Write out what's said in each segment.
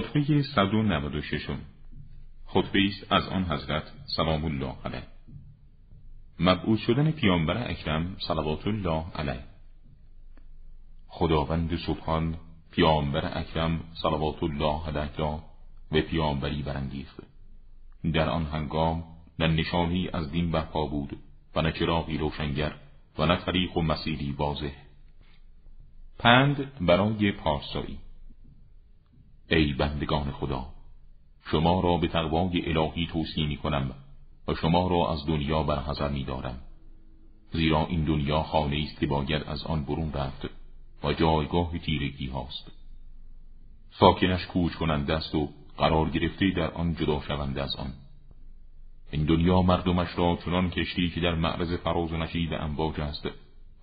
خطبه 196 خطبه است از آن حضرت سلام الله علیه. مبعوث شدن پیامبر اکرم صلوات الله علیه. خداوند سبحان پیامبر اکرم صلوات الله علیه را و پیامبری برانگیخت. در آن هنگام نه نشانی از دین برپا بود و نه چراغی روشنگر و نه طریق و مسیری واضح. پند برای پارسایی. ای بندگان خدا شما را به تقوای الهی توصیه می کنم و شما را از دنیا برحضر می دارم. زیرا این دنیا خانه است که باید از آن برون رفت و جایگاه تیرگی هاست. ساکنش کوچ کننده است و قرار گرفته در آن جدا شونده از آن. این دنیا مردمش را چنان کشتی که در معرض فراز و نشید امواج است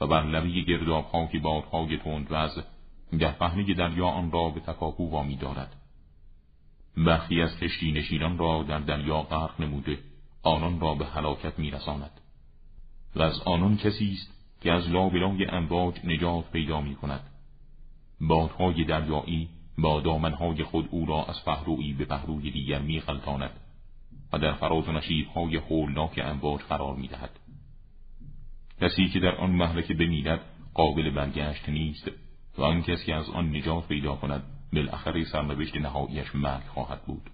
و بر لبه گردابها که بادهای تند وز پهنه دریا آن را به تکاپو وامی دارد. برخی از کشتی نشینان را در دریا غرق نموده آنان را به هلاکت میرساند و از آنان کسی است که از لابلای امواج نجات پیدا می کند. بادهای دریایی با دامنهای خود او را از پهلویی به پهلوی دیگر می خلطاند و در فراز و نشیبهای هولناک امواج قرار می دهد. کسی که در آن محلکه بمیرد قابل برگشت نیست. و آن کسی از آن نجات پیدا کند بالاخره سرنوشت نهاییش مرگ خواهد بود.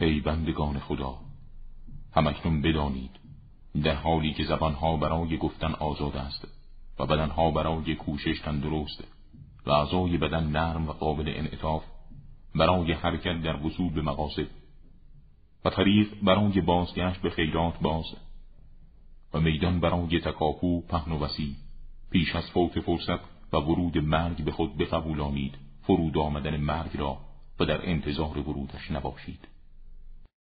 ای بندگان خدا همکنون بدانید در حالی که زبانها برای گفتن آزاد است و بدنها برای کوشش تندرست و اعضای بدن نرم و قابل انعطاف برای حرکت در وصول به مقاصد و طریق برای بازگشت به خیرات باز و میدان برای تکاپو پهن و وسیع. پیش از فوت فرصت و ورود مرگ به خود بقبولانید فرود آمدن مرگ را و در انتظار ورودش نباشید.